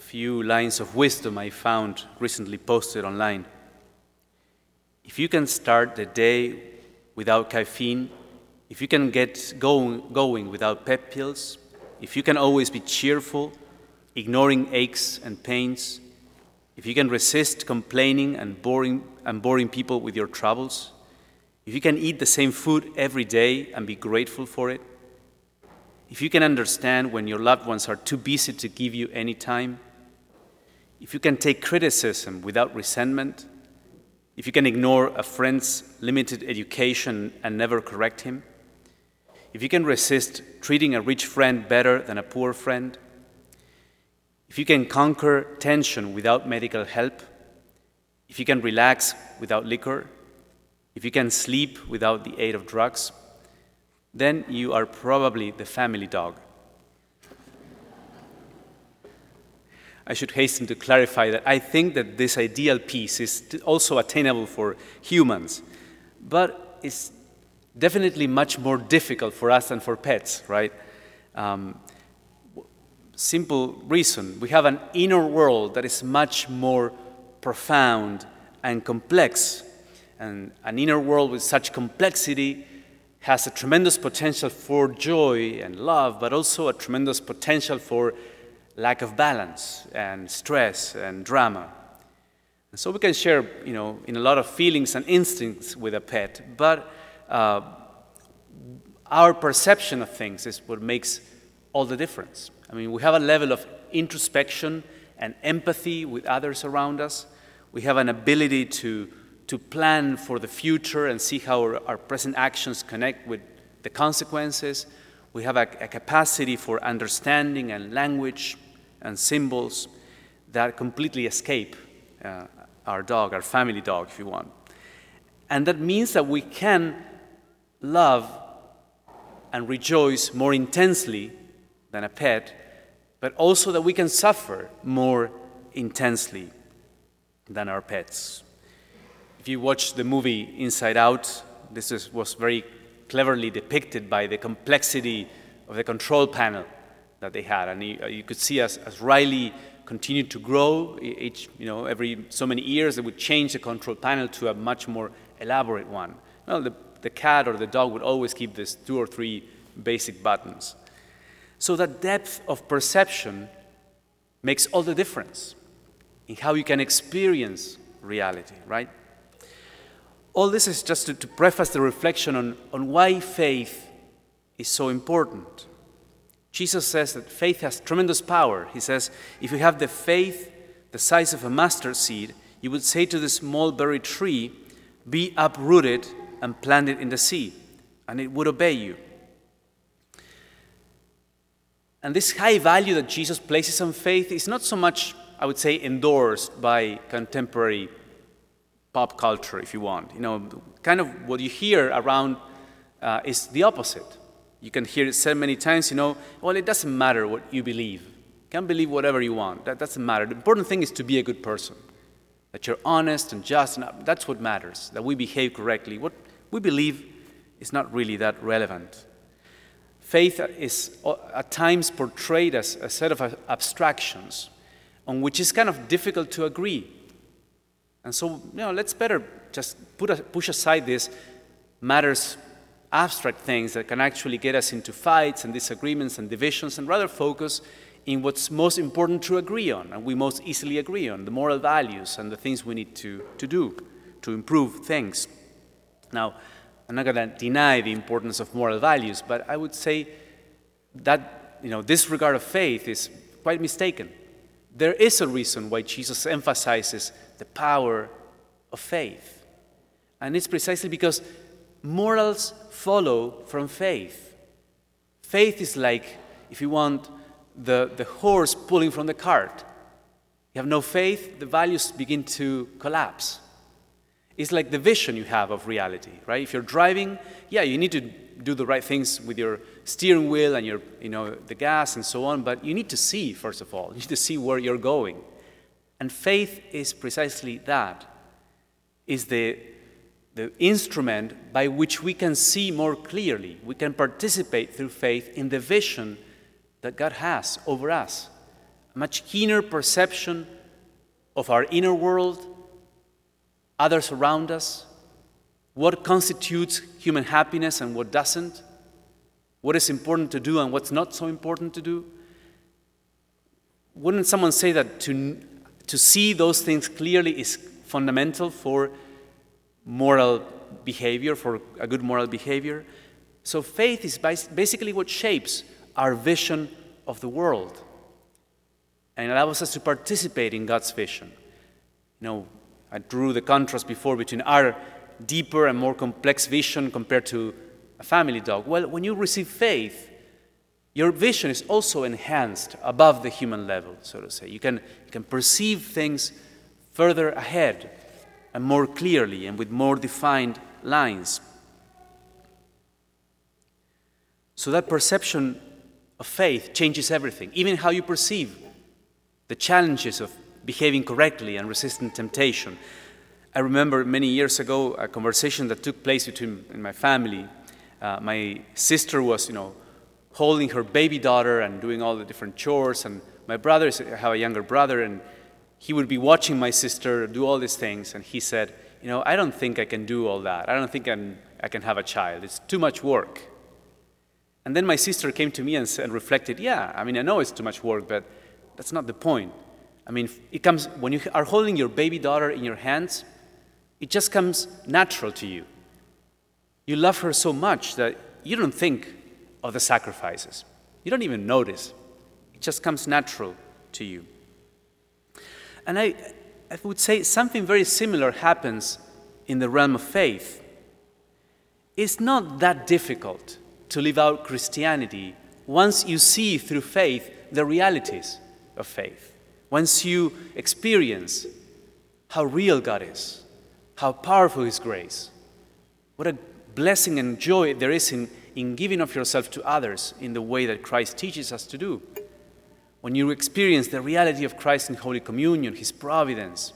few lines of wisdom I found recently posted online. If you can start the day without caffeine, if you can get going, going without pep pills, if you can always be cheerful, ignoring aches and pains, if you can resist complaining and boring, and boring people with your troubles, if you can eat the same food every day and be grateful for it, if you can understand when your loved ones are too busy to give you any time, if you can take criticism without resentment, if you can ignore a friend's limited education and never correct him, if you can resist treating a rich friend better than a poor friend, if you can conquer tension without medical help, if you can relax without liquor, if you can sleep without the aid of drugs, then you are probably the family dog. I should hasten to clarify that I think that this ideal peace is also attainable for humans, but it's definitely much more difficult for us than for pets, right? Um, simple reason we have an inner world that is much more profound and complex. And an inner world with such complexity has a tremendous potential for joy and love, but also a tremendous potential for lack of balance and stress and drama. And so we can share, you know, in a lot of feelings and instincts with a pet, but uh, our perception of things is what makes all the difference. I mean, we have a level of introspection and empathy with others around us. We have an ability to, to plan for the future and see how our, our present actions connect with the consequences. We have a, a capacity for understanding and language and symbols that completely escape uh, our dog, our family dog, if you want. And that means that we can love and rejoice more intensely than a pet, but also that we can suffer more intensely than our pets. If you watch the movie Inside Out, this is, was very cleverly depicted by the complexity of the control panel that they had. And you, uh, you could see as, as Riley continued to grow, each, you know, every so many years, they would change the control panel to a much more elaborate one. Well, the, the cat or the dog would always keep these two or three basic buttons. So that depth of perception makes all the difference in how you can experience reality, right? All this is just to, to preface the reflection on, on why faith is so important. Jesus says that faith has tremendous power. He says, if you have the faith the size of a mustard seed, you would say to this mulberry tree, Be uprooted and planted in the sea, and it would obey you. And this high value that Jesus places on faith is not so much, I would say, endorsed by contemporary pop culture, if you want. You know, kind of what you hear around uh, is the opposite. You can hear it said many times, you know, well, it doesn't matter what you believe. You can believe whatever you want. That doesn't matter. The important thing is to be a good person, that you're honest and just, and that's what matters, that we behave correctly. What we believe is not really that relevant. Faith is uh, at times portrayed as a set of abstractions on which it's kind of difficult to agree. And so, you know, let's better just a, push aside these matters abstract things that can actually get us into fights and disagreements and divisions and rather focus in what's most important to agree on and we most easily agree on the moral values and the things we need to, to do to improve things. Now, I'm not going to deny the importance of moral values, but I would say that you know, this regard of faith is quite mistaken. There is a reason why Jesus emphasizes the power of faith. And it's precisely because morals follow from faith. Faith is like, if you want, the, the horse pulling from the cart. You have no faith, the values begin to collapse. It's like the vision you have of reality, right? If you're driving, yeah, you need to do the right things with your steering wheel and your, you know, the gas and so on, but you need to see, first of all. You need to see where you're going. And faith is precisely that. Is the the instrument by which we can see more clearly, we can participate through faith in the vision that God has over us a much keener perception of our inner world, others around us, what constitutes human happiness and what doesn't, what is important to do and what's not so important to do. Wouldn't someone say that to, to see those things clearly is fundamental for moral behavior, for a good moral behavior? So faith is basically what shapes our vision of the world and allows us to participate in God's vision. You know, I drew the contrast before between our deeper and more complex vision compared to a family dog. Well, when you receive faith, your vision is also enhanced above the human level, so to say. You can, you can perceive things further ahead and more clearly and with more defined lines. So that perception of faith changes everything, even how you perceive the challenges of behaving correctly and resisting temptation. I remember many years ago a conversation that took place between my family. Uh, my sister was, you know, holding her baby daughter and doing all the different chores, and my brother, I have a younger brother, and he would be watching my sister do all these things, and he said, you know, I don't think I can do all that. I don't think I'm, I can have a child. It's too much work. And then my sister came to me and, and reflected, yeah, I mean, I know it's too much work, but that's not the point. I mean, it comes when you are holding your baby daughter in your hands, it just comes natural to you. You love her so much that you don't think of the sacrifices. You don't even notice. It just comes natural to you. And I, I would say something very similar happens in the realm of faith. It's not that difficult to live out Christianity once you see through faith the realities of faith, once you experience how real God is, how powerful His grace, what a blessing and joy there is in, in giving of yourself to others in the way that Christ teaches us to do. When you experience the reality of Christ in Holy Communion, His providence,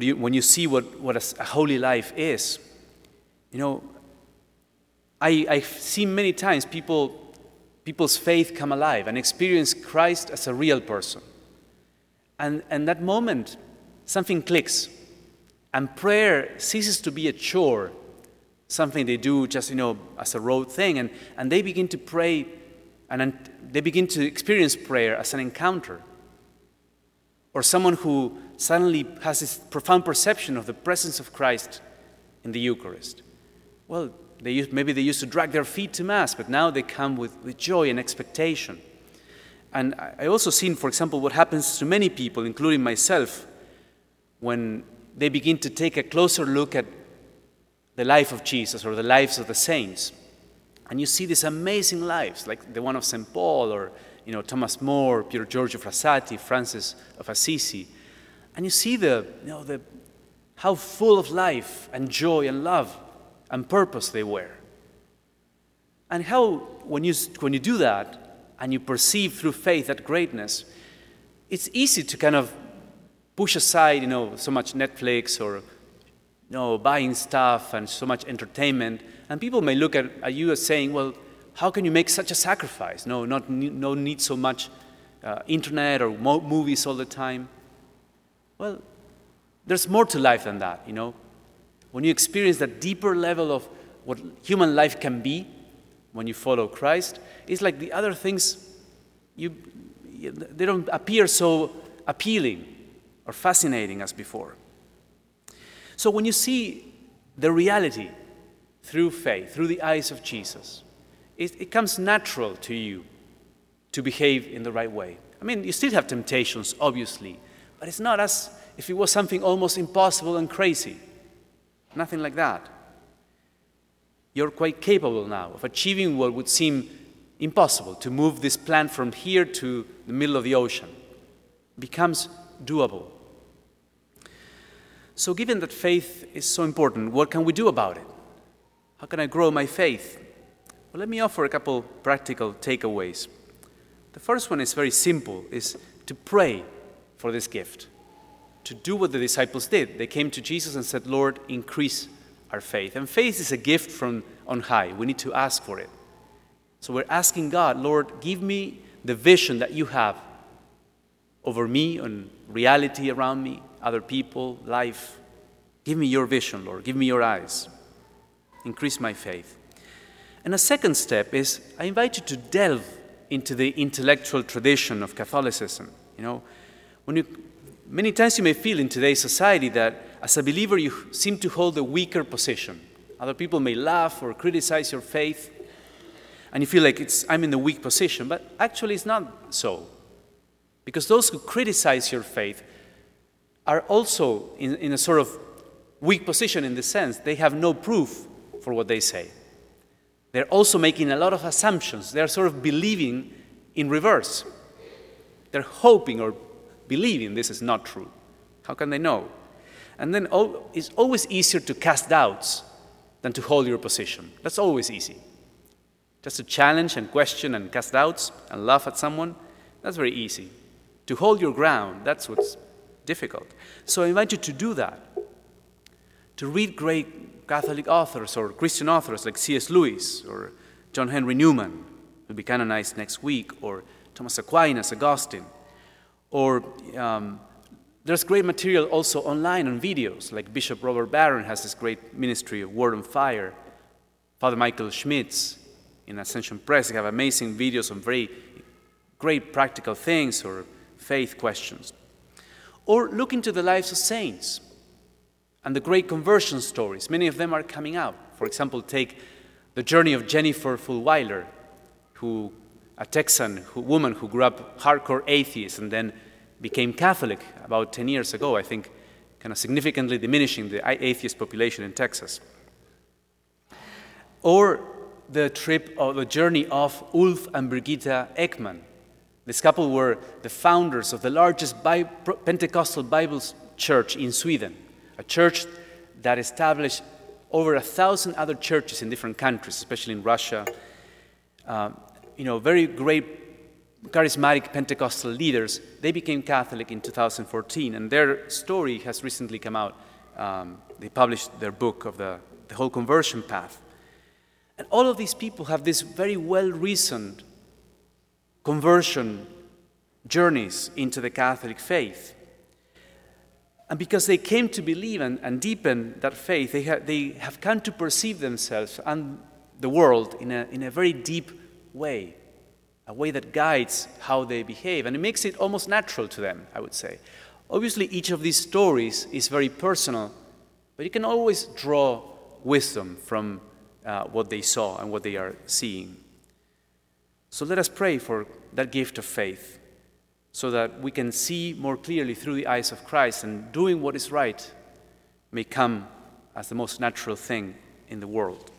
you, when you see what, what a, holy life is, you know, I, I've seen many times people, people's faith come alive and experience Christ as a real person. And, and that moment, something clicks. And prayer ceases to be a chore, something they do just, you know, as a road thing. And, and they begin to pray and they begin to experience prayer as an encounter. Or someone who suddenly has this profound perception of the presence of Christ in the Eucharist. Well, they used, maybe they used to drag their feet to Mass, but now they come with, with joy and expectation. And I also seen, for example, what happens to many people, including myself, when they begin to take a closer look at the life of Jesus or the lives of the saints. And you see these amazing lives, like the one of St. Paul or you know, Thomas More, Pier Giorgio Frassati, Francis of Assisi. And you see the, you know, the, how full of life and joy and love and purpose they were. And how, when you, when you do that and you perceive through faith that greatness, it's easy to kind of push aside, you know, so much Netflix or, you know, buying stuff and so much entertainment. And people may look at, at you as saying, well, how can you make such a sacrifice? No, not, no need so much uh, internet or mo- movies all the time. Well, there's more to life than that, you know when you experience that deeper level of what human life can be when you follow Christ, it's like the other things, you, they don't appear so appealing or fascinating as before. So when you see the reality through faith, through the eyes of Jesus, it, it comes natural to you to behave in the right way. I mean, you still have temptations, obviously, but it's not as if it was something almost impossible and crazy. Nothing like that. You're quite capable now of achieving what would seem impossible to move this plant from here to the middle of the ocean. It becomes doable. So, given that faith is so important, what can we do about it? How can I grow my faith? Well, let me offer a couple practical takeaways. The first one is very simple, is to pray for this gift to do what the disciples did. They came to Jesus and said, Lord, increase our faith. And faith is a gift from on high. We need to ask for it. So we're asking God, Lord, give me the vision that you have over me and reality around me, other people, life. Give me your vision, Lord. Give me your eyes. Increase my faith. And a second step is I invite you to delve into the intellectual tradition of Catholicism. You know, when you, many times you may feel in today's society that as a believer you seem to hold a weaker position. Other people may laugh or criticize your faith, and you feel like it's, I'm in the weak position, but actually it's not so. Because those who criticize your faith are also in, in a sort of weak position in the sense they have no proof for what they say. They're also making a lot of assumptions. They're sort of believing in reverse. They're hoping or believing this is not true. How can they know? And then it's always easier to cast doubts than to hold your position. That's always easy. Just to challenge and question and cast doubts and laugh at someone, that's very easy. To hold your ground, that's what's difficult. So I invite you to do that. To read great Catholic authors or Christian authors like C.S. Lewis or John Henry Newman, who will be canonized next week, or Thomas Aquinas, Augustine. Or um, there's great material also online on videos, like Bishop Robert Barron has this great ministry of Word on Fire. Father Michael Schmitz in Ascension Press, they have amazing videos on very great practical things or faith questions. Or look into the lives of saints and the great conversion stories. Many of them are coming out. For example, take the journey of Jennifer Fulwiler, who a Texan who, woman who grew up hardcore atheist and then became Catholic about 10 years ago, I think, kind of significantly diminishing the atheist population in Texas. Or the trip or the journey of Ulf and Birgitta Ekman, this couple were the founders of the largest Bi- Pentecostal Bible church in Sweden, a church that established over a thousand other churches in different countries, especially in Russia. Uh, you know, very great charismatic Pentecostal leaders. They became Catholic in 2014, and their story has recently come out. Um, they published their book of the, the whole conversion path. And all of these people have this very well reasoned conversion journeys into the Catholic faith. And because they came to believe and, and deepen that faith, they, ha- they have come to perceive themselves and the world in a, in a very deep way, a way that guides how they behave. And it makes it almost natural to them, I would say. Obviously, each of these stories is very personal, but you can always draw wisdom from uh, what they saw and what they are seeing. So let us pray for that gift of faith so that we can see more clearly through the eyes of Christ and doing what is right may come as the most natural thing in the world.